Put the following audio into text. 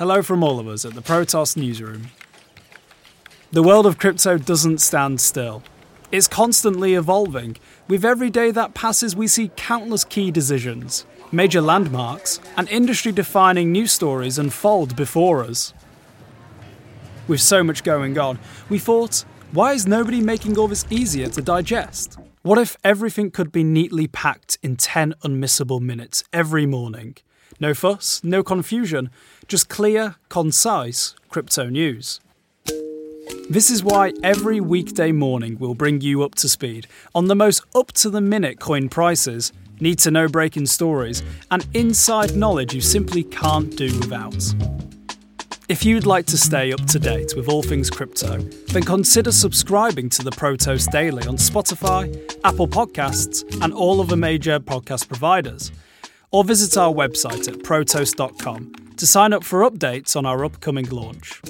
Hello from all of us at the Protos newsroom. The world of crypto doesn't stand still. It's constantly evolving. With every day that passes, we see countless key decisions, major landmarks, and industry defining news stories unfold before us. With so much going on, we thought, why is nobody making all this easier to digest? What if everything could be neatly packed in 10 unmissable minutes every morning? No fuss, no confusion, just clear, concise crypto news. This is why every weekday morning we'll bring you up to speed on the most up to the minute coin prices, need to know breaking stories, and inside knowledge you simply can't do without. If you'd like to stay up to date with all things crypto, then consider subscribing to the Protos Daily on Spotify, Apple Podcasts, and all other major podcast providers. Or visit our website at protos.com to sign up for updates on our upcoming launch.